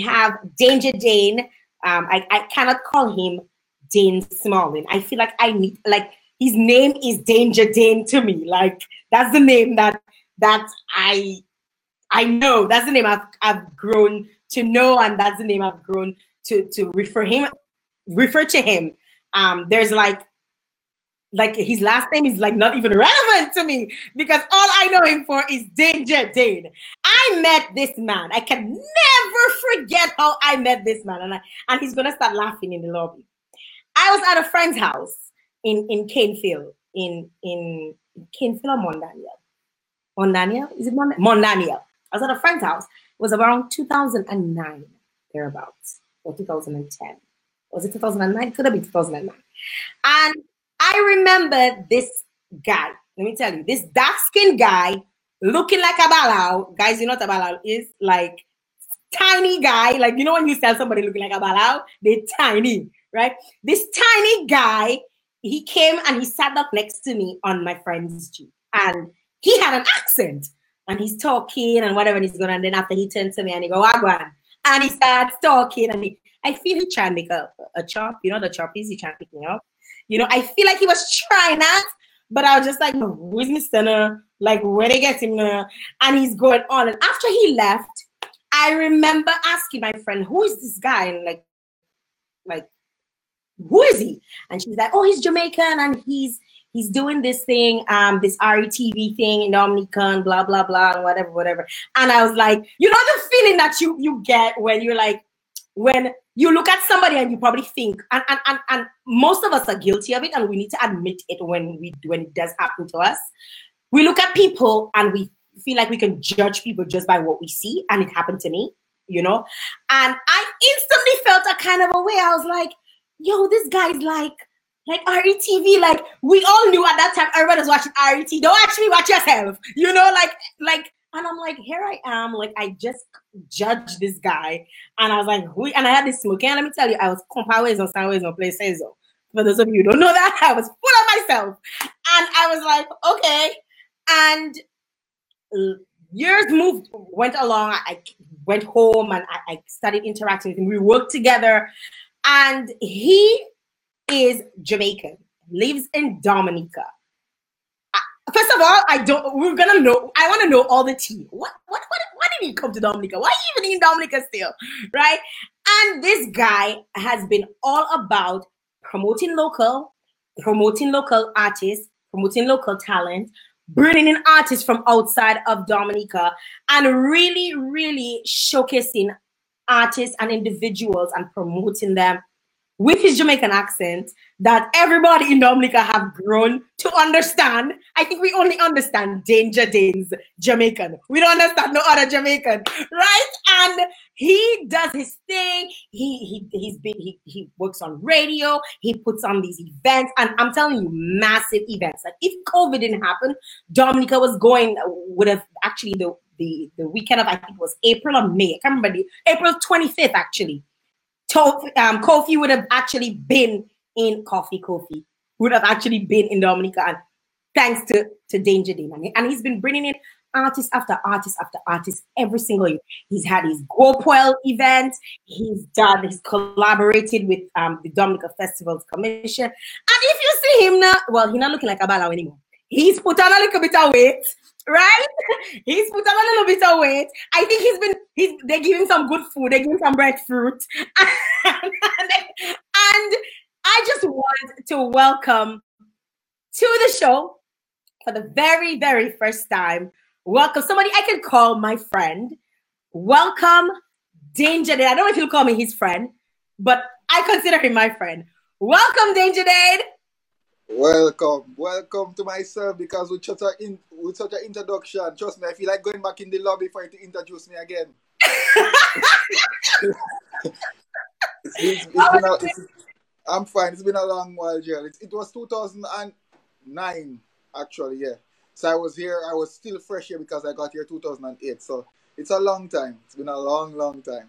have Danger Dane. Um, I, I cannot call him Dane Smalling. I feel like I need like his name is Danger Dane to me. Like that's the name that that I I know. That's the name I've I've grown to know, and that's the name I've grown to to refer him refer to him. Um, there's like like his last name is like not even relevant to me because all I know him for is Danger Dane. I met this man. I can never forget how I met this man, and I, and he's gonna start laughing in the lobby. I was at a friend's house in in Canefield, in in Canefield or Mondaniel. Mondaniel is it Mond- Mondaniel? I was at a friend's house. It was around 2009 thereabouts or 2010. Was it 2009? Could have been 2009. And I remember this guy. Let me tell you, this dark skinned guy looking like a balao. Guys, you know what a balao is? Like tiny guy. Like, you know, when you tell somebody looking like a balau, they're tiny, right? This tiny guy, he came and he sat up next to me on my friend's Jeep. And he had an accent. And he's talking and whatever and he's going. And then after he turned to me and he go, Wagwan. And he starts talking and he, I feel he trying to make a, a chop. You know the choppies, he trying to pick me up. You know, I feel like he was trying that, but I was just like, who's Mr. Like, where they get him? And he's going on. And after he left, I remember asking my friend, who is this guy? And like, like, who is he? And she's like, oh, he's Jamaican and he's he's doing this thing, um, this RETV thing in Dominican, blah, blah, blah, and whatever, whatever. And I was like, you know the feeling that you you get when you're like, when you look at somebody and you probably think, and, and, and, and most of us are guilty of it, and we need to admit it when we when it does happen to us. We look at people and we feel like we can judge people just by what we see, and it happened to me, you know. And I instantly felt a kind of a way. I was like, yo, this guy's like like RETV, like we all knew at that time everyone was watching RET. Don't actually watch yourself, you know, like like and I'm like, here I am, like I just judged this guy, and I was like, who? And I had this smoking. And let me tell you, I was always on sideways on places. For those of you who don't know that, I was full of myself, and I was like, okay. And years moved, went along. I went home and I, I started interacting with him. We worked together, and he is Jamaican, lives in Dominica First of all, I don't. We're gonna know. I want to know all the tea. What, what, what? Why did he come to Dominica? Why are you even in Dominica still, right? And this guy has been all about promoting local, promoting local artists, promoting local talent, bringing in artists from outside of Dominica, and really, really showcasing artists and individuals and promoting them with his Jamaican accent that everybody in Dominica have grown to understand. I think we only understand Danger Dane's Jamaican. We don't understand no other Jamaican, right? And he does his thing. He he he's been he, he works on radio. He puts on these events, and I'm telling you, massive events. Like if COVID didn't happen, Dominica was going would have actually the the the weekend of I think it was April or May. I can't remember the April 25th actually um, Koffee would have actually been in Koffee Koffee, would have actually been in Dominica, and thanks to, to Danger Dane. And he's been bringing in artist after artist after artist every single year. He's had his GoPoil event, he's done, he's collaborated with um, the Dominica Festivals Commission. And if you see him now, well, he's not looking like a balaw anymore. He's put on a little bit of weight right? He's put on a little bit of weight. I think he's been he's they give him some good food, they give him some breadfruit. and, and I just want to welcome to the show for the very, very first time. Welcome somebody I can call my friend. Welcome Danger Dane. I don't know if he'll call me his friend, but I consider him my friend. Welcome, Danger Dane. Welcome, welcome to myself because with such a in, with such an introduction, trust me, I feel like going back in the lobby for you to introduce me again. it's been, a, it's, I'm fine. It's been a long while, Jill. It, it was 2009, actually, yeah. So I was here. I was still fresh here because I got here 2008. So it's a long time. It's been a long, long time.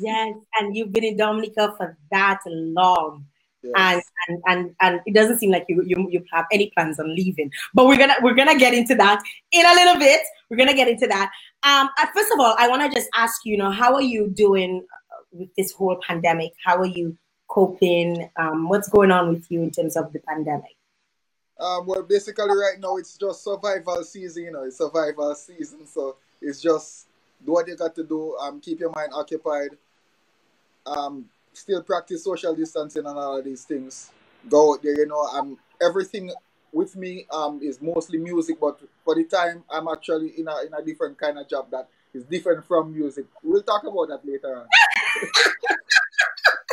Yes, and you've been in Dominica for that long. Yes. And, and and and it doesn't seem like you, you you have any plans on leaving. But we're gonna we're gonna get into that in a little bit. We're gonna get into that. Um, first of all, I want to just ask you, you know, how are you doing uh, with this whole pandemic? How are you coping? Um, what's going on with you in terms of the pandemic? Um, well, basically, right now it's just survival season. You know, it's survival season, so it's just do what you got to do. Um, keep your mind occupied. Um, still practice social distancing and all of these things. Go out there, you know. Um, everything with me um is mostly music, but for the time I'm actually in a in a different kind of job that is different from music. We'll talk about that later on.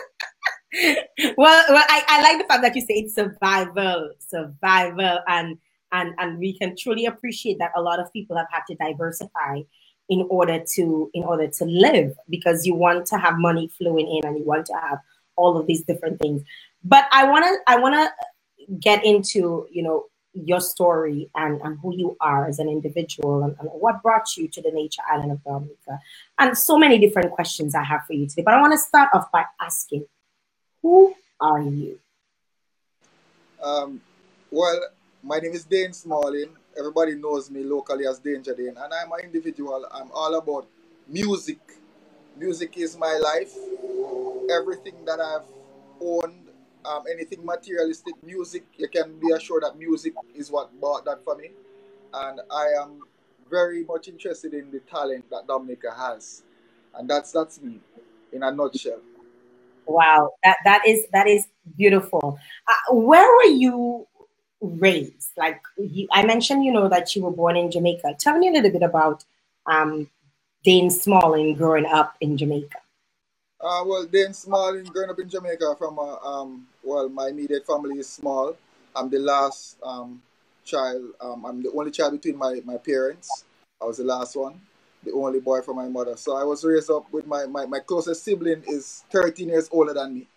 well, well, I, I like the fact that you say it's survival, survival, and and and we can truly appreciate that a lot of people have had to diversify in order to in order to live because you want to have money flowing in and you want to have all of these different things. But i want to i want to get into you know your story and, and who you are as an individual and, and, what brought you to the nature island of dominica. And so many different questions i have for you today but i want to start off by asking who are you um, well my name is dane smalling everybody knows me locally as Danger Dane, and I'm an individual. I'm all about music. Music is my life. Everything that I've owned, um, anything materialistic, music, you can be assured that music is what bought that for me. And I am very much interested in the talent that Dominica has. And that's that's me in a nutshell. Wow, that that is that is beautiful. Uh, where were you raised? Like you, I mentioned, you know, that you were born in Jamaica. Tell me a little bit about um, Dane Smalling growing up in Jamaica. Uh, well, Dane Smalling growing up in Jamaica from, a, um, well, my immediate family is small. I'm the last um, child. Um, I'm the only child between my, my parents. I was the last one, the only boy from my mother. So I was raised up with my, my, my closest sibling is 13 years older than me.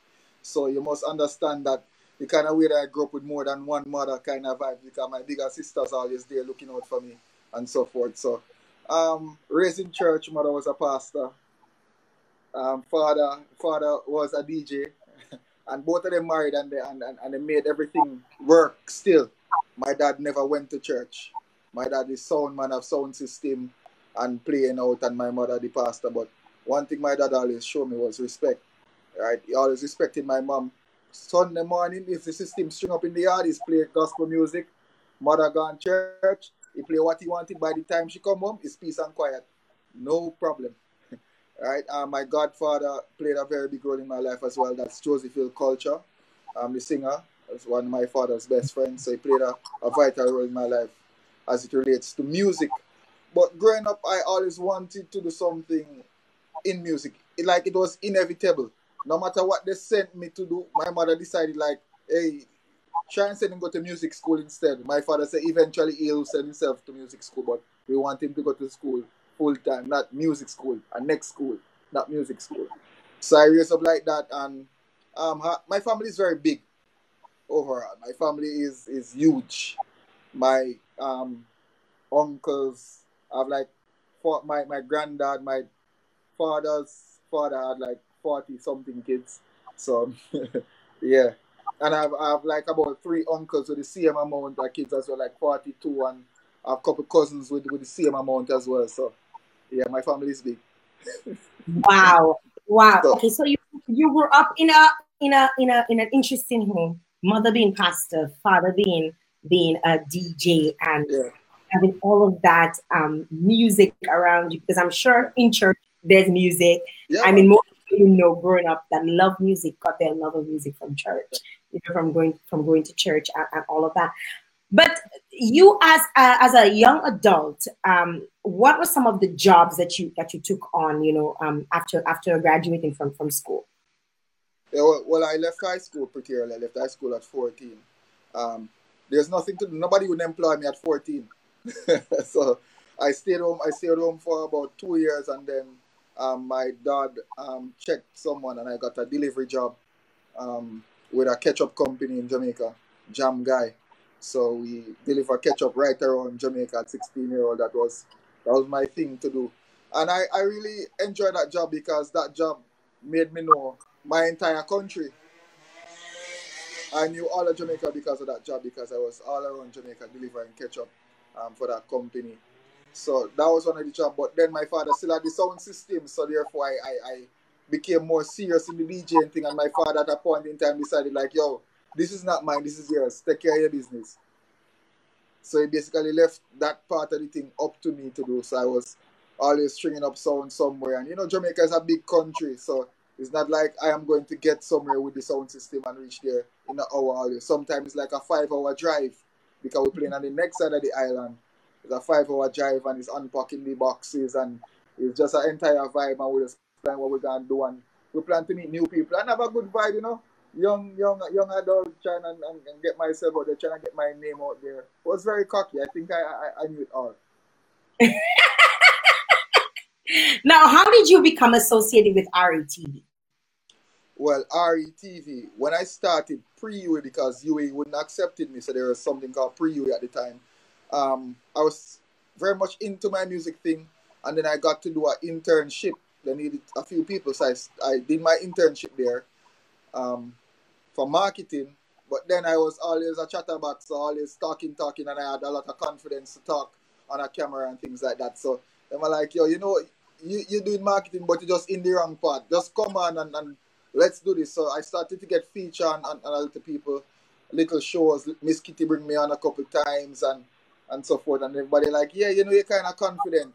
So you must understand that the kind of way that I grew up with more than one mother kind of vibe because my bigger sister's always there looking out for me and so forth. So, um, raised in church, mother was a pastor. Um, father, father was a DJ, and both of them married and they, and, and, and they made everything work still. My dad never went to church. My dad is sound man of sound system and playing out, and my mother the pastor. But one thing my dad always showed me was respect. Right, he always respected my mom Sunday morning, if the system string up in the yard, he's play gospel music. Mother gone church, he play what he wanted. By the time she come home, it's peace and quiet. No problem. right? My godfather played a very big role in my life as well. That's Joseph Hill Culture. I'm the singer. That's one of my father's best friends. So he played a, a vital role in my life as it relates to music. But growing up, I always wanted to do something in music. It, like it was inevitable no matter what they sent me to do, my mother decided like, hey, try and send him go to music school instead. My father said eventually he'll send himself to music school, but we want him to go to school full time, not music school, and next school, not music school. So I raised up like that, and um, my family is very big overall. My family is is huge. My um, uncles have like, for my my granddad, my father's father had like 40 something kids. So, yeah. And I've, I've like about three uncles with the same amount of kids as well, like 42, and I have a couple cousins with, with the same amount as well. So, yeah, my family is big. wow. Wow. So, okay, so you you grew up in a in a in a in an interesting home. Mother being pastor, father being being a DJ, and yeah. Having all of that um, music around you. Because I'm sure in church there's music. Yeah. I mean, most you know growing up that love music got their love of music from church, you know, from going from going to church and, and all of that. But you, as uh, as a young adult, um, what were some of the jobs that you that you took on? You know, um, after after graduating from from school. Yeah, well, well, I left high school pretty early. I left high school at fourteen. Um, there's nothing to nobody would employ me at fourteen, so I stayed home. I stayed home for about two years, and then um, my dad um, checked someone and I got a delivery job um, with a ketchup company in Jamaica, Jam Guy. So we deliver ketchup right around Jamaica at 16 year old. That was that was my thing to do. And I, I really enjoyed that job because that job made me know my entire country. I knew all of Jamaica because of that job because I was all around Jamaica delivering ketchup um, for that company. So that was one of the jobs. But then my father still had the sound system, so therefore I, I, I became more serious in the DJing thing. And my father at a point in time decided like, yo, this is not mine, this is yours. Take care of your business. So he basically left that part of the thing up to me to do. So I was always stringing up sound somewhere. And you know, Jamaica is a big country, so it's not like I am going to get somewhere with the sound system and reach there in an hour. Sometimes it's like a five hour drive because we're playing on the next side of the island. It's a five hour drive and it's unpacking the boxes and it's just an entire vibe and we're just plan what we're gonna do and we plan to meet new people and have a good vibe, you know. Young, young, young adult trying and, and, and get myself out there, trying to get my name out there. It was very cocky. I think I, I, I knew it all. now, how did you become associated with RETV? Well, RETV, when I started pre-UA because UA wouldn't accepted me, so there was something called pre-UA at the time. Um, I was very much into my music thing, and then I got to do an internship. They needed a few people, so I, I did my internship there um, for marketing. But then I was always a chatterbox, always talking, talking, and I had a lot of confidence to talk on a camera and things like that. So they were like, yo, you know, you, you're doing marketing, but you're just in the wrong part. Just come on and, and let's do this. So I started to get featured on, on, on little people, little shows. Miss Kitty bring me on a couple times and and so forth. And everybody like, yeah, you know, you're kind of confident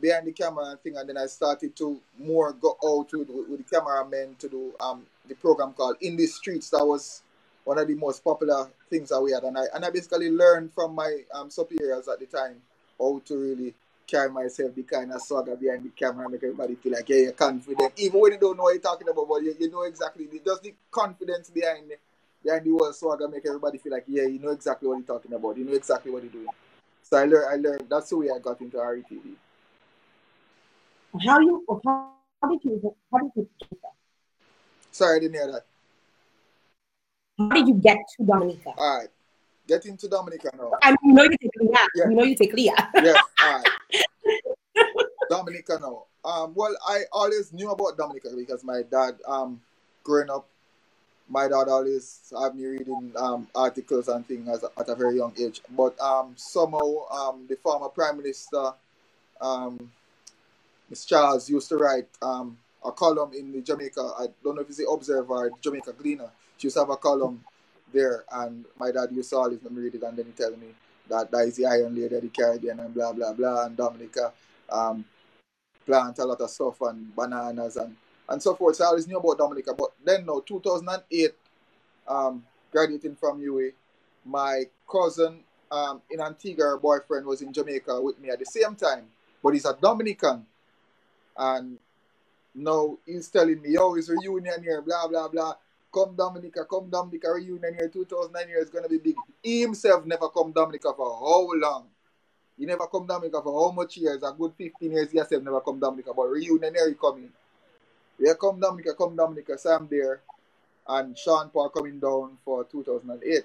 behind the camera and thing. And then I started to more go out with, with the cameramen to do um the program called In the Streets. That was one of the most popular things that we had. And I and I basically learned from my um, superiors at the time how to really carry myself the kind of swagger behind the camera make everybody feel like, yeah, you're confident. Even when you don't know what you're talking about, but you, you know exactly, just the confidence behind the, behind the whole swagger make everybody feel like, yeah, you know exactly what you're talking about. You know exactly what you're doing. So I learned, I learned, that's the way I got into RETV. How you, how, how did you, how did you get that? Sorry, I didn't hear that. How did you get to Dominica? All right. Get into Dominica now. I mean, you know you take Leah. Yeah. You know you take Leah. yes, all right. Dominica now. Um, well, I always knew about Dominica because my dad, um, growing up, my dad always had me reading um, articles and things at a very young age. But um, somehow, um, the former Prime Minister, um. Charles, used to write um, a column in the Jamaica, I don't know if it's the Observer, Jamaica Gleaner. She used to have a column there, and my dad used to always read it, and then he tell me that that is the Iron Lady of the Caribbean, and blah, blah, blah, and Dominica um, plant a lot of stuff, and bananas, and, and so forth. So I always knew about Dominica. But then, no, 2008, um, graduating from UA, my cousin um, in Antigua, boyfriend, was in Jamaica with me at the same time, but he's a Dominican. And now he's telling me, oh, it's a reunion here, blah, blah, blah. Come Dominica, come Dominica reunion here 2009 year is gonna be big. He himself never come Dominica for how long? He never come Dominica for how much years? A good 15 years he himself never come Dominica, but reunion here he coming. Yeah, come Dominica, come Dominica, Sam there. And Sean Paul coming down for 2008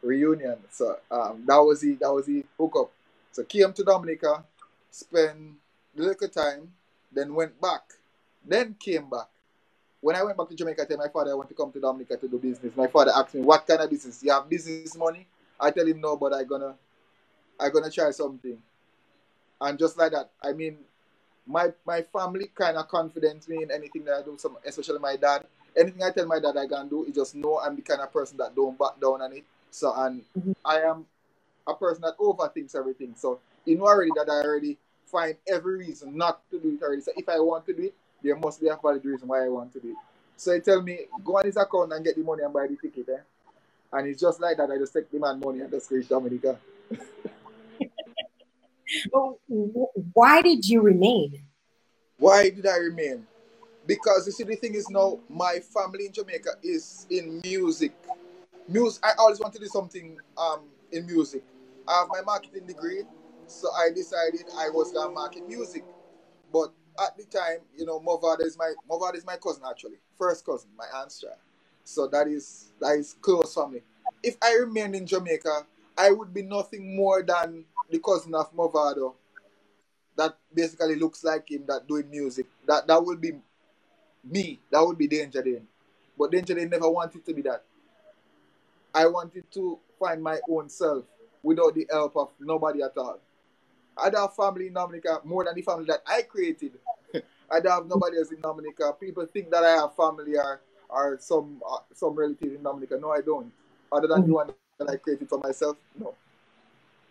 reunion. So um, that was the that was the hookup. So came to Dominica, spent a little time, then went back, then came back. When I went back to Jamaica, I tell my father I want to come to Dominica to do business. My father asked me, "What kind of business? You have business money?" I tell him no, but I gonna I gonna try something. And just like that, I mean, my my family kind of confident me in anything that I do. Some, especially my dad. Anything I tell my dad I can do, he just know I'm the kind of person that don't back down on it. So and mm-hmm. I am a person that overthinks everything. So you know already that I already find every reason not to do it already. So if I want to do it, there must be a valid reason why I want to do it. So he tell me, go on his account and get the money and buy the ticket. Eh? And it's just like that. I just take the man money and just reach Dominica. well, why did you remain? Why did I remain? Because you see, the thing is now, my family in Jamaica is in music. Music. I always want to do something um, in music. I have my marketing degree, so I decided I was gonna market music. But at the time, you know, Mavado is my Mavado is my cousin actually, first cousin, my child. So that is that is close family. If I remained in Jamaica, I would be nothing more than the cousin of Mavado. That basically looks like him that doing music. That that would be me. That would be Danger Dan. But Danger Dan never wanted to be that. I wanted to find my own self without the help of nobody at all. I don't have family in Dominica more than the family that I created. I don't have nobody else in Dominica. People think that I have family or, or some uh, some relative in Dominica. No, I don't. Other than mm-hmm. the one that I created for myself, no.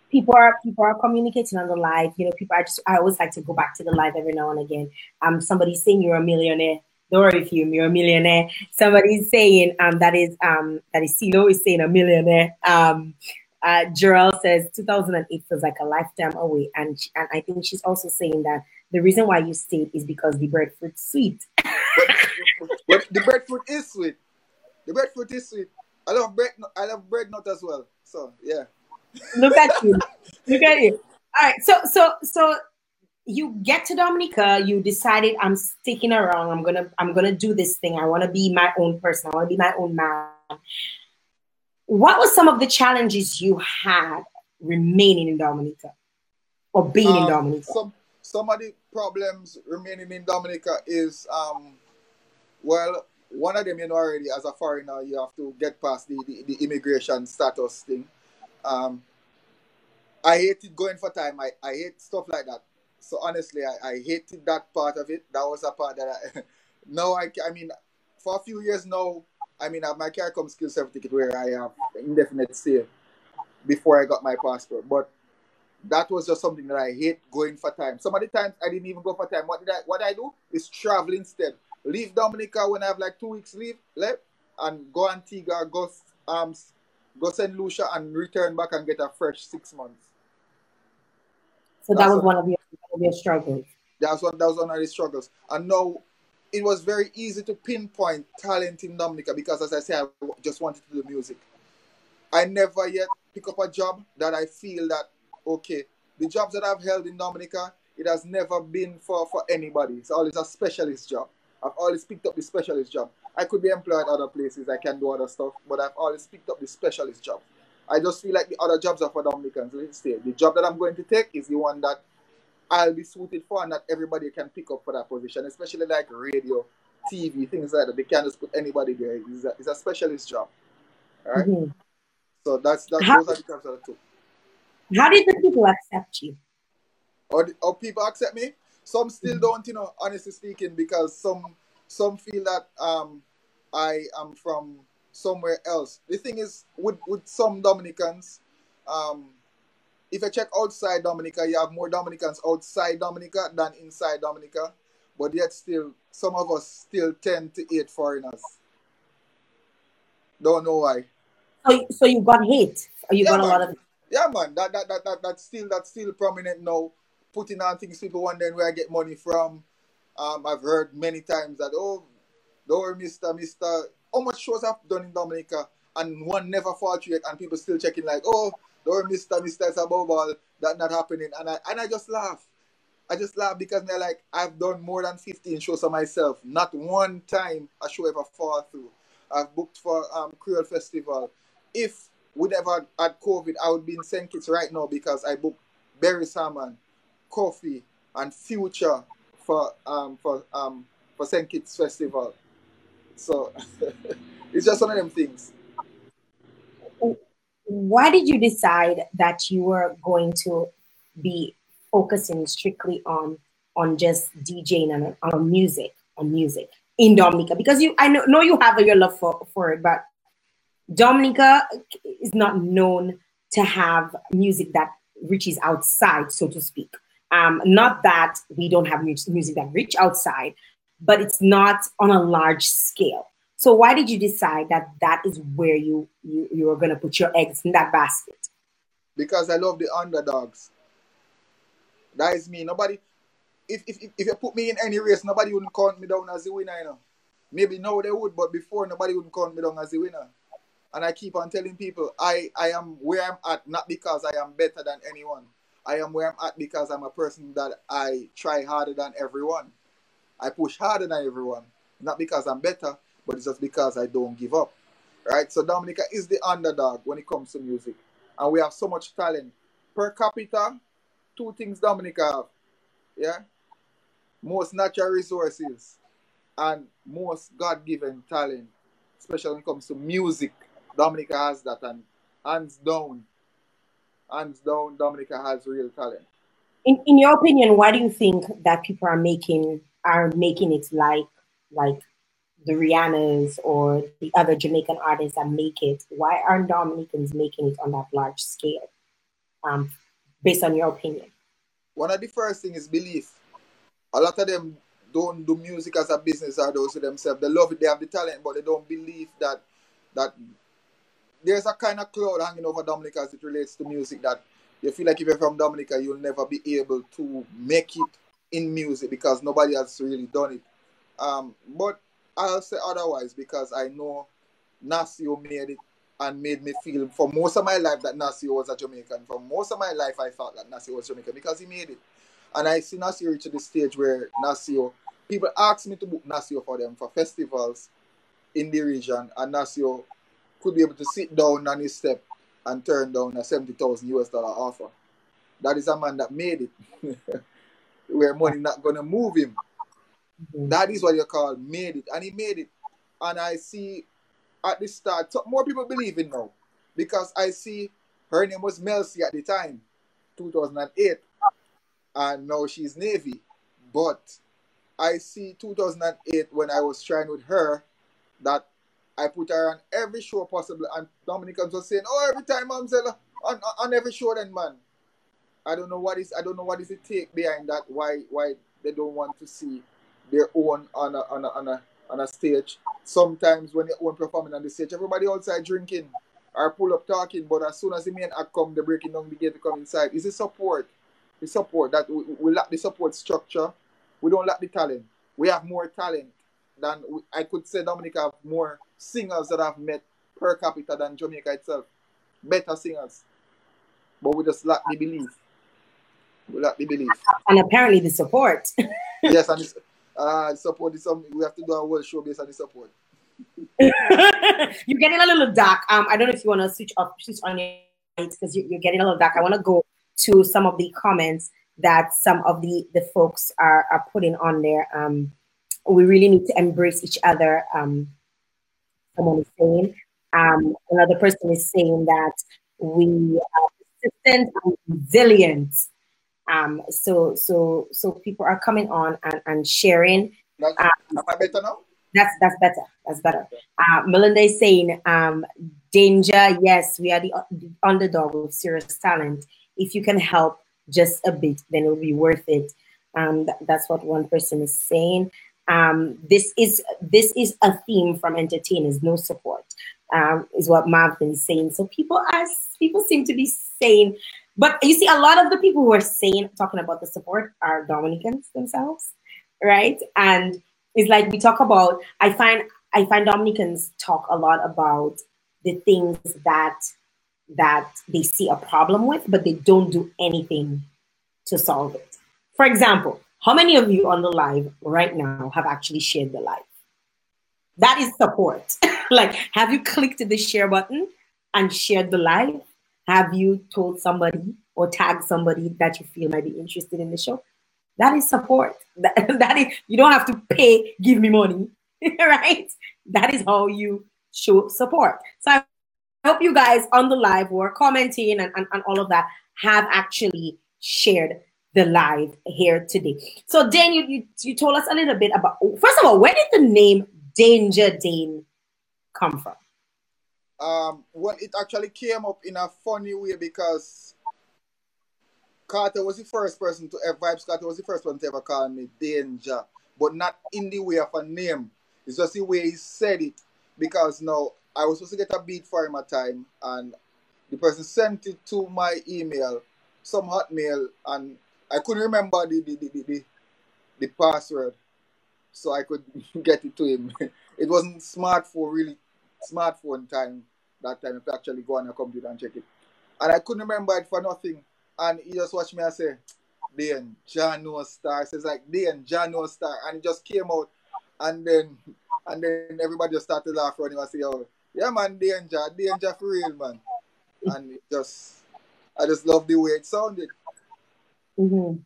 People are people are communicating on the live. You know, people. I just I always like to go back to the live every now and again. Um, somebody's saying you're a millionaire. Don't worry if you you're a millionaire. Somebody's saying um that is um that is CeeLo is saying a millionaire. Um, uh, Jarrell says 2008 feels like a lifetime away, and and I think she's also saying that the reason why you stayed is because the breadfruit's sweet. but, but the breadfruit is sweet. The breadfruit is sweet. I love bread. I love bread nut as well. So yeah. Look at you. Look at you. All right. So so so you get to Dominica, you decided I'm sticking around. I'm gonna I'm gonna do this thing. I want to be my own person. I want to be my own man. What were some of the challenges you had remaining in Dominica or being um, in Dominica? Some some of the problems remaining in Dominica is um well one of them you know already as a foreigner you have to get past the, the, the immigration status thing. Um I hated going for time. I, I hate stuff like that. So honestly, I, I hated that part of it. That was a part that I now I I mean for a few years now I mean, I have my CARICOM skill certificate where I have indefinite stay before I got my passport. But that was just something that I hate going for time. Some of the times I didn't even go for time. What did I what I do is travel instead. Leave Dominica when I have like two weeks leave left and go Antigua, go um go St. Lucia and return back and get a fresh six months. So That's that was one of your, your struggles. That's one that was one of the struggles. And now it was very easy to pinpoint talent in Dominica because, as I said, I just wanted to do music. I never yet pick up a job that I feel that okay, the jobs that I've held in Dominica, it has never been for for anybody. It's always a specialist job. I've always picked up the specialist job. I could be employed other places, I can do other stuff, but I've always picked up the specialist job. I just feel like the other jobs are for Dominicans. Let's say the job that I'm going to take is the one that I'll be suited for and that everybody can pick up for that position, especially like radio, TV, things like that. They can't just put anybody there. It's a, it's a specialist job. All right? mm-hmm. So that's, that's how, those are the jobs that I took. How did the people accept you? Or, or people accept me? Some still mm-hmm. don't, you know, honestly speaking, because some some feel that um I am from somewhere else. The thing is, with, with some Dominicans, um, if you check outside Dominica, you have more Dominicans outside Dominica than inside Dominica. But yet still, some of us still tend to hate foreigners. Don't know why. So, so you got hate? you yeah, got man. a lot of Yeah man, that, that that that that's still that's still prominent now. Putting on things people wondering where I get money from. Um, I've heard many times that oh, don't Mister Mister, how much shows I've done in Dominica and one never fought yet, and people still checking like oh or Mr. Mr. It's above all that not happening. And I and I just laugh. I just laugh because they're like, I've done more than 15 shows of myself. Not one time a show ever fall through. I've booked for um Creole Festival. If we never had COVID, I would be in St. Kitts right now because I booked Barry Salmon, Koffee, and Future for um for um for St. Kitts Festival. So it's just one of them things why did you decide that you were going to be focusing strictly on on just DJing and on music on music in Dominica? Because you I know, know you have your love for, for it, but Dominica is not known to have music that reaches outside, so to speak. Um, not that we don't have music that reach outside, but it's not on a large scale. So why did you decide that that is where you you, you are going to put your eggs in that basket? Because I love the underdogs. That is me. Nobody, if, if, if you put me in any race, nobody wouldn't count me down as the winner, you know. Maybe now they would, but before nobody wouldn't count me down as the winner. And I keep on telling people I, I am where I'm at, not because I am better than anyone. I am where I'm at because I'm a person that I try harder than everyone. I push harder than everyone. Not because I'm better, but it's just because I don't give up. Right? So Dominica is the underdog when it comes to music. And we have so much talent. Per capita, two things Dominica have. Yeah? Most natural resources and most God given talent, especially when it comes to music. Dominica has that, and hands down, hands down, Dominica has real talent. In in your opinion, why do you think that people are making are making it like like the Rihannas or the other Jamaican artists that make it? Why aren't Dominicans making it on that large scale? Um, based on your opinion. One of the first thing is belief. A lot of them don't do music as a business or those to themselves. They love it, they have the talent, but they don't believe that that there's a kind of cloud hanging over Dominica as it relates to music that you feel like if you're from Dominica, you'll never be able to make it in music because nobody has really done it. Um, but I'll say otherwise because I know Nasio made it and made me feel for most of my life that Nasio was a Jamaican. For most of my life, I thought that Nasio was Jamaican because he made it. And I see Nasio reach to the stage where Nasio, people ask me to book Nasio for them for festivals in the region, and Nasio could be able to sit down on his step and turn down a 70,000 US dollar offer. That is a man that made it, where money not going to move him. Mm-hmm. That is what you call made it. And he made it. And I see at the start, more people believe in now because I see her name was Melcy at the time, 2008, and now she's Navy. But I see 2008 when I was trying with her that I put her on every show possible, and Dominicans was saying, "Oh, every time I'm on, on every show, then man." I don't know what is I don't know what is the take behind that. Why why they don't want to see their own on a on a on a, on a stage. Sometimes when they own performing on the stage, everybody outside drinking or pull up talking, but as soon as the main act come, the breaking down the gate to come inside. Is the support? The support that we, we lack the support structure. We don't lack the talent. We have more talent than we, I could say Dominica have more singers that I've met per capita than Jamaica itself. Better singers. But we just lack the belief. We lack the belief. And apparently the support. yes, and uh, support is something we have to do our whole show based on the support. you're getting a little dark. Um, I don't know if you want to switch off, switch on your lights because you, are getting a little dark. I want to go to some of the comments that some of the the folks are are putting on there. Um, we really need to embrace each other. Um, someone is saying. Um, another person is saying that we are persistent and resilient. Um, so so so people are coming on and, and sharing. um, am I better now? That's that's better. That's better. Uh, Melinda is saying, um, danger. Yes, we are the, the underdog with serious talent. If you can help just a bit, then it will be worth it. Um, th- that's what one person is saying. Um, this is this is a theme from entertainers. No support um, is what Marvin is saying. So people are people seem to be saying, but you see, a lot of the people who are saying talking about the support are Dominicans themselves, right? And it's like we talk about. I find I find Dominicans talk a lot about the things that that they see a problem with, but they don't do anything to solve it. For example, how many of you on the live right now have actually shared the live? That is support. like, have you clicked the share button and shared the live? Have you told somebody or tagged somebody that you feel might be interested in the show? That is support. That, that is, you don't have to pay, give me money, right? That is how you show support. So I hope you guys on the live who are commenting and, and, and all of that have actually shared the live here today. So, Dan, you, you, you told us a little bit about, first of all, where did the name Danger Dane come from? Um, well, it actually came up in a funny way because Kartel was the first person to ever, Vybz Kartel was the first one to ever call me Danger, but not in the way of a name. It's just the way he said it because now I was supposed to get a beat for him at time and the person sent it to my email, some hotmail, and I couldn't remember the the, the, the, the password, so I could get it to him. It wasn't smartphone really smartphone time that time to actually go on a computer and check it, and I couldn't remember it for nothing. And he just watched me and say, "Dan Jano Star." Says like Dan Jano Star, and it just came out, and then and then everybody just started laughing and he was say, "Oh, yeah, man, danger, danger for real, man." And it just, I just love the way it sounded. Mm-hmm.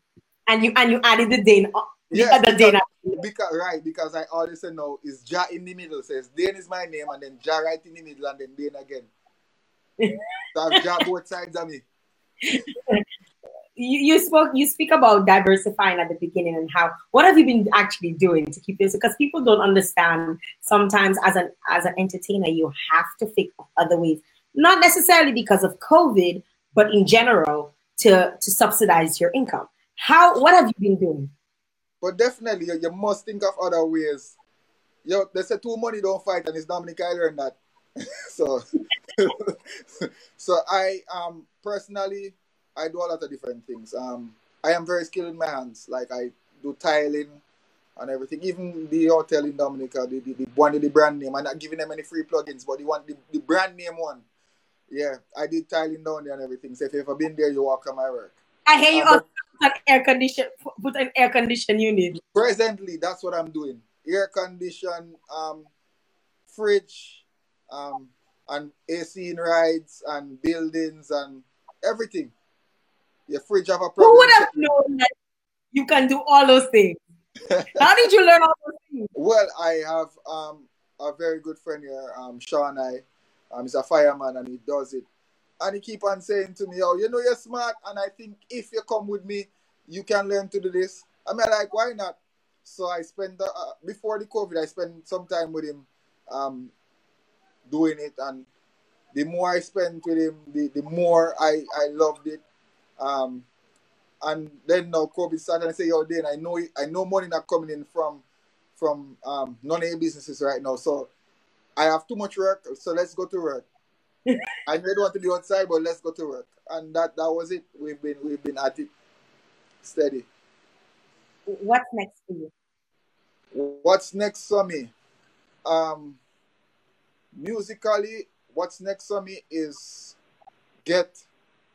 And you and you added the Dane Yeah, because, because, right, because I always say no, is Ja in the middle. Says Dane is my name, and then Ja right in the middle, and then Dane again. so I've Ja both sides of me. You, you spoke you speak about diversifying at the beginning and how what have you been actually doing to keep this because people don't understand sometimes as an as an entertainer you have to think of other ways not necessarily because of covid but in general to to subsidize your income how what have you been doing but definitely, you, you must think of other ways. Yo, they say two money don't fight, and it's Dominic I learned that. so, so I um personally, I do a lot of different things. Um, I am very skilled in my hands. Like I do tiling and everything. Even the hotel in Dominica, the, the, the one the brand name. I'm not giving them any free plugins, but the one the, the brand name one. Yeah, I did tiling down there and everything. So if you've ever been there, you walk on my work. I hear you uh, put an air condition put an air condition unit. Presently, that's what I'm doing. Air condition, um, fridge, um, and AC in rides and buildings and everything. Your fridge have a problem. Who would have known that you can do all those things? How did you learn all those things? Well, I have um, a very good friend here, um, Sean. I, um, he's a fireman and he does it and he keep on saying to me, "Oh, you know you're smart, and I think if you come with me, you can learn to do this." I mean, like, why not? So I spent uh, before the COVID, I spent some time with him, um, doing it, and the more I spent with him, the, the more I I loved it. Um, and then now COVID started, and I say, "Yo, Dan, I know I know money not coming in from from um, your businesses right now, so I have too much work. So let's go to work." I don't want to be outside, but let's go to work. And that that was it. We've been we've been at it steady. What's next for you? What's next for me? Um musically, what's next for me is get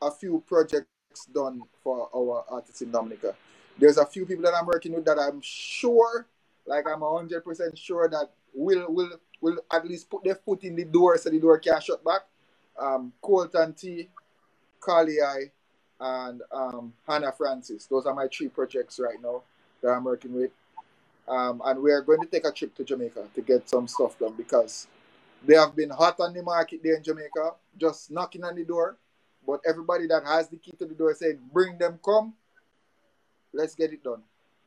a few projects done for our artists in Dominica. There's a few people that I'm working with that I'm sure, like I'm hundred percent sure that will will will at least put their foot in the door so the door can't shut back um, Colton T, Carly I, and um, Hannah Francis. Those are my three projects right now that I'm working with. Um, and we are going to take a trip to Jamaica to get some stuff done because they have been hot on the market there in Jamaica, just knocking on the door. But everybody that has the key to the door said, bring them, come. Let's get it done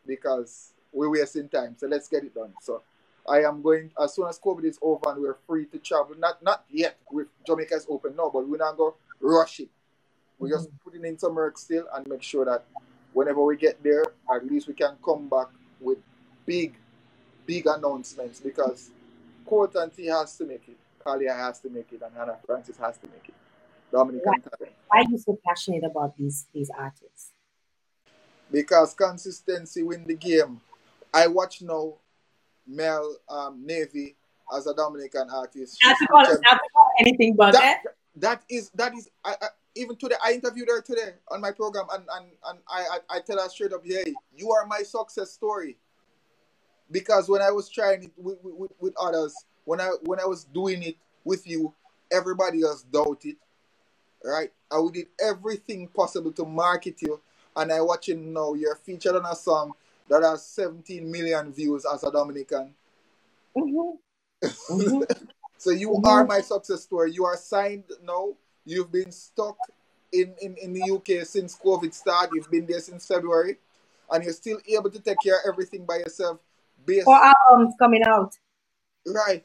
because we're wasting time. So let's get it done. So I am going as soon as COVID is over and we're free to travel. Not not yet. With Jamaica is open now, but we're not going to rush it. We're mm-hmm. just putting in some work still and make sure that whenever we get there, at least we can come back with big, big announcements because Colton T has to make it, Kalia has to make it, and Hannah Francis has to make it. Dominican why, why are you so passionate about these these artists? Because consistency win the game. I watch now Mel um, Navy as a Dominican artist. Not to call, not to call anything but that, that is that is I, I, even today I interviewed her today on my program and and, and I, I, I tell her straight up, hey, you are my success story. Because when I was trying it with, with, with others, when I when I was doing it with you, everybody else doubted, right? I did everything possible to market you, and I watching now you're featured on a song that has 17 million views as a Dominican. Mm-hmm. Mm-hmm. so you mm-hmm. are my success story. You are signed now. You've been stuck in, in, in the UK since COVID started. You've been there since February. And you're still able to take care of everything by yourself. Based Four albums coming out. Right.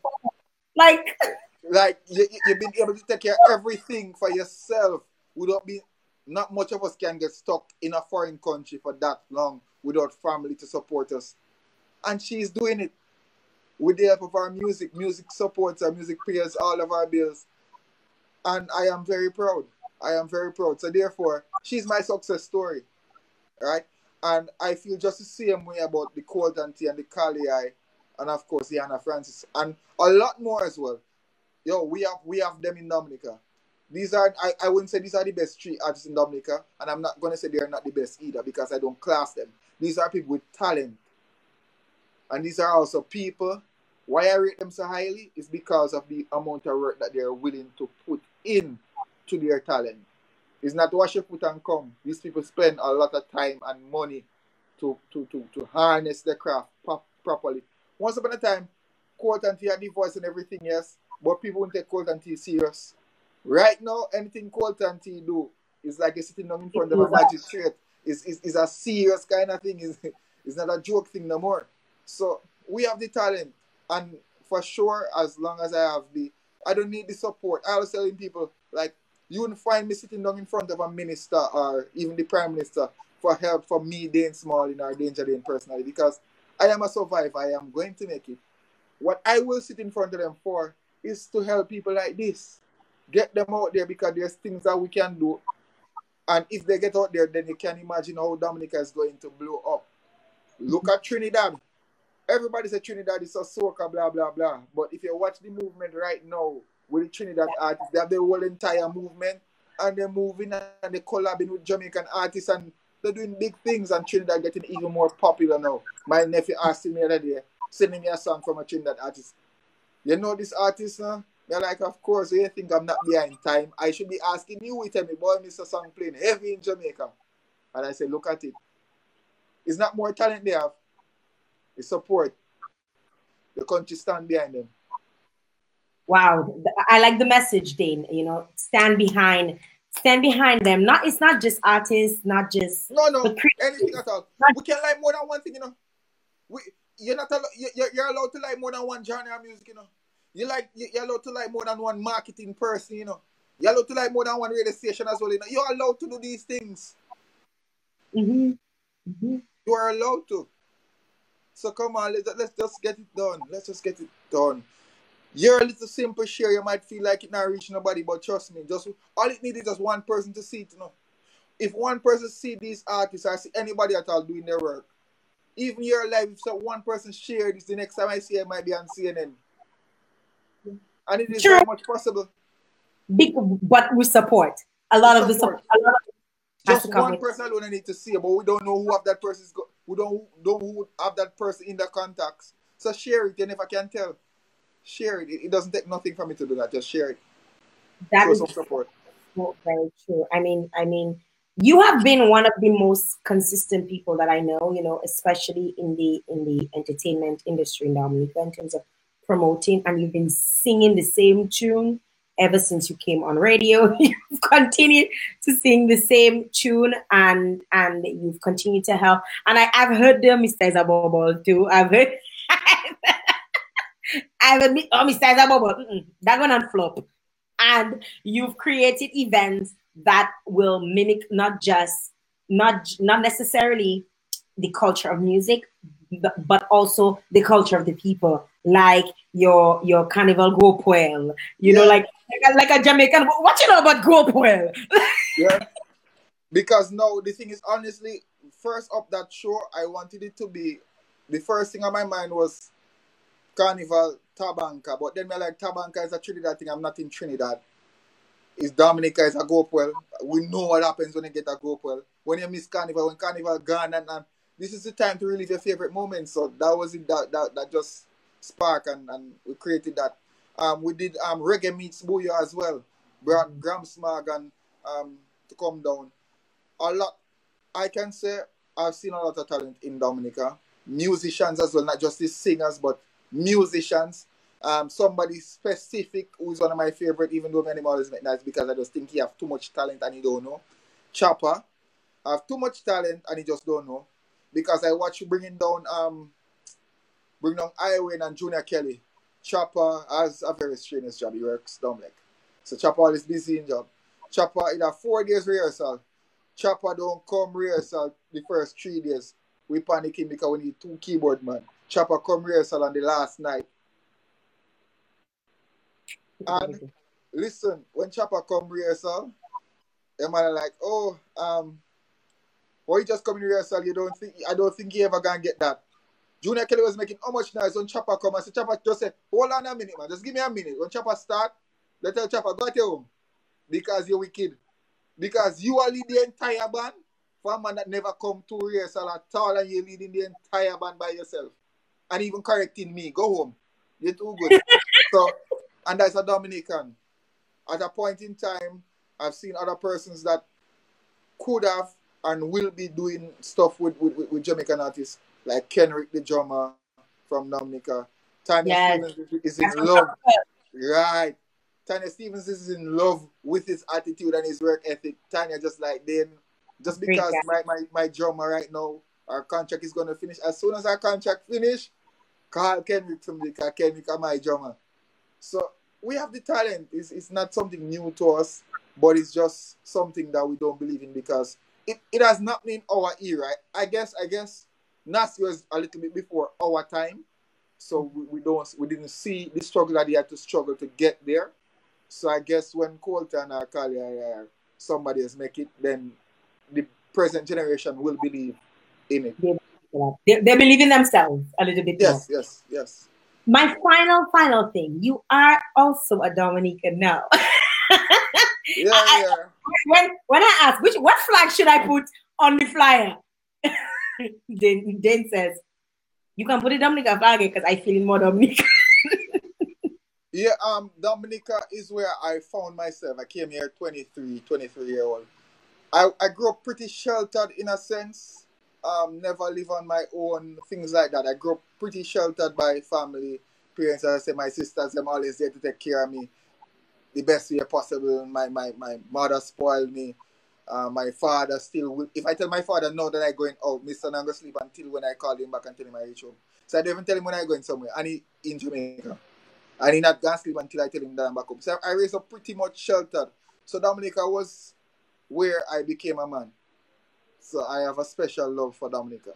Like like you, you've been able to take care of everything for yourself without being not much of us can get stuck in a foreign country for that long without family to support us. And she's doing it with the help of our music. Music supports our music pays all of our bills. And I am very proud. I am very proud. So therefore, she's my success story. Right? And I feel just the same way about the Colton T and the Kali and of course the Anna Francis and a lot more as well. Yo, we have we have them in Dominica. These are I, I wouldn't say these are the best three artists in Dominica, and I'm not gonna say they are not the best either because I don't class them. These are people with talent. And these are also people. Why I rate them so highly is because of the amount of work that they're willing to put in to their talent. It's not wash your foot and come. These people spend a lot of time and money to, to, to, to harness the craft pro- properly. Once upon a time, Colton T had the voice and everything, yes, but people won't take Colton T serious. Right now, anything Colton T do is like you're sitting down in front of a magistrate. Is is is a serious kind of thing. Is it's not a joke thing no more. So we have the talent, and for sure, as long as I have the, I don't need the support. I was telling people like you wouldn't find me sitting down in front of a minister or even the prime minister for help for me, Dane Smallin or Danger Dane personally, because I am a survivor. I am going to make it. What I will sit in front of them for is to help people like this, get them out there because there's things that we can do. And if they get out there, then you can imagine how Dominica is going to blow up. Look at Trinidad. Everybody says Trinidad is a soca, blah, blah, blah. But if you watch the movement right now with the Trinidad artists, they have the whole entire movement and they're moving and they're collabing with Jamaican artists and they're doing big things and Trinidad getting even more popular now. My nephew asked me the other day, sending me a song from a Trinidad artist. You know this artist now? They're like, of course, you think I'm not behind time. I should be asking you, tell me, boy, Mr. Song playing heavy in Jamaica. And I said, look at it. It's not more talent they have. It's support. The country stand behind them. Wow. I like the message, Dane. You know, stand behind stand behind them. Not it's not just artists, not just no no anything at all. we can like more than one thing, you know. We you're not allowed, you're, you're allowed to like more than one genre of music, you know. You like you're allowed to like more than one marketing person, you know. You're allowed to like more than one radio station as well, you know. You're allowed to do these things. Mm-hmm. Mm-hmm. You are allowed to. So come on, let's, let's just get it done. Let's just get it done. You're a little simple share. You might feel like it not reach nobody, but trust me, just all it needs is just one person to see it. You know, if one person see these artists I see anybody at all doing their work, even your life, if so one person share this, the next time I see it, might be on CNN. And it is very much possible. Big, but we support a lot of the support. Lot of just one person alone I need to see, but we don't know who of that person is. Go- we don't don't who have that person in the contacts. So share it, and if I can tell, share it. It, doesn't take nothing for me to do that. Just share it. That Show is some support. Very true. I mean, I mean, you have been one of the most consistent people that I know. You know, especially in the in the entertainment industry in Dominica in terms of promoting, and you've been singing the same tune ever since you came on radio. you've continued to sing the same tune and and you've continued to help. And I, I've heard the Mr. Isabel too. I've heard I've heard oh Mr. Isabel, that one on flop. And you've created events that will mimic not just not not necessarily the culture of music, but also the culture of the people, like your your carnival go you yeah. know, like like a Jamaican. What you know about go yeah, because no, the thing is honestly, first up that show, I wanted it to be the first thing on my mind was Carnival Tabanka, but then me like Tabanka is a Trinidad thing. I'm not in Trinidad. Is Dominica is a go We know what happens when you get a go When you miss Carnival, when Carnival gone and, and this is the time to relive your favorite moments. So that was it that that, that just spark and, and we created that. Um, we did um reggae meets Bouyon as well. Brought mm-hmm. Gram Smag and um to come down. A lot I can say I've seen a lot of talent in Dominica. Musicians as well, not just the singers, but musicians. Um, somebody specific who's one of my favorite, even though many always make nice because I just think he have too much talent and he don't know. Chopper I have too much talent and he just don't know because I watch you bringing down um bring down I-Wayne and Junior Kelly. Chopper has a very strenuous job. He works down. So Chopper is busy in job. Chopper in a four days rehearsal. Chopper don't come rehearsal the first three days. We panicking because we need two keyboard man. Chopper come rehearsal on the last night. And listen, when Chopper come rehearsal, the man like, oh, um, or you just come in rehearsal, you don't think I don't think he ever gonna get that. Junior Kelly was making how much noise when Chopper come and say Chopper just say, hold on a minute, man. Just give me a minute. When Chopper start, let tell Chopper, go to home. Because you're wicked. Because you are leading the entire band for a man that never come to rehearsal at all and you're leading the entire band by yourself. And even correcting me. Go home. You're too good. so and that's a Dominican. At a point in time, I've seen other persons that could have and will be doing stuff with, with, with Jamaican artists like Kenrick the drummer from Dominica. Tanya yes. Stephens is in love. Right. Tanya Stephens is in love with his attitude and his work ethic. Tanya just like then just because my, my, my drummer right now, our contract is gonna finish. As soon as our contract finish, call Kenrick from because Kenrick are my drummer. So we have the talent. It's, it's not something new to us, but it's just something that we don't believe in because it, it has not been our era. I guess I guess Nasty was a little bit before our time. So we, we don't we didn't see the struggle that he had to struggle to get there. So I guess when Colton or Kali or uh, somebody else make it, then the present generation will believe in it. They, they believe in themselves a little bit yes, more. Yes, yes, yes. My final, final thing. You are also a Dominica now. yeah, I, yeah. When when I ask which what flag should I put on the flyer, then then says you can put it Dominica flag because I feel more Dominica. yeah, um, Dominica is where I found myself. I came here 23, 23 year old. I, I grew up pretty sheltered in a sense. Um, never live on my own, things like that. I grew up pretty sheltered by family, parents, as I say, my sisters, them always there to take care of me the best way possible. My my, my mother spoiled me. Uh, my father still will, if I tell my father no that I going out, Mr. Not sleep until when I call him back and tell him I reach home. So I don't even tell him when I going somewhere. And he in Jamaica. And he not gonna sleep until I tell him that I'm back home. So I raised up pretty much sheltered. So Dominica was where I became a man. So I have a special love for Dominica.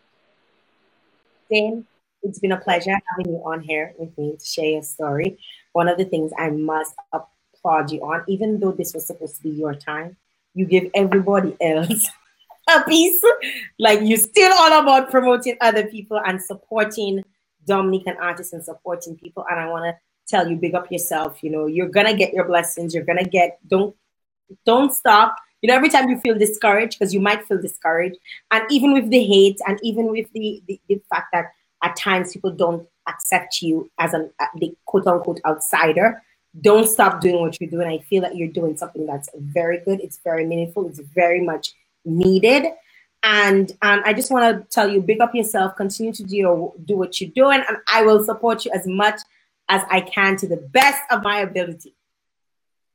Dane, it's been a pleasure having you on here with me to share your story. One of the things I must you on, even though this was supposed to be your time, you give everybody else a piece. Like you're still all about promoting other people and supporting Dominican artists and supporting people. And I want to tell you, big up yourself. You know, you're gonna get your blessings. You're gonna get. Don't don't stop. You know, every time you feel discouraged, because you might feel discouraged, and even with the hate, and even with the the, the fact that at times people don't accept you as an the quote unquote outsider don't stop doing what you're doing. I feel that you're doing something that's very good. It's very meaningful. It's very much needed. And and I just want to tell you, big up yourself. Continue to do your, do what you're doing, and I will support you as much as I can to the best of my ability.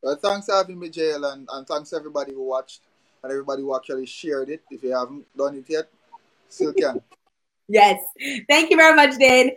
Well, thanks for having me, Jael, and, and thanks everybody who watched and everybody who actually shared it. If you haven't done it yet, still can. yes. Thank you very much, Dan.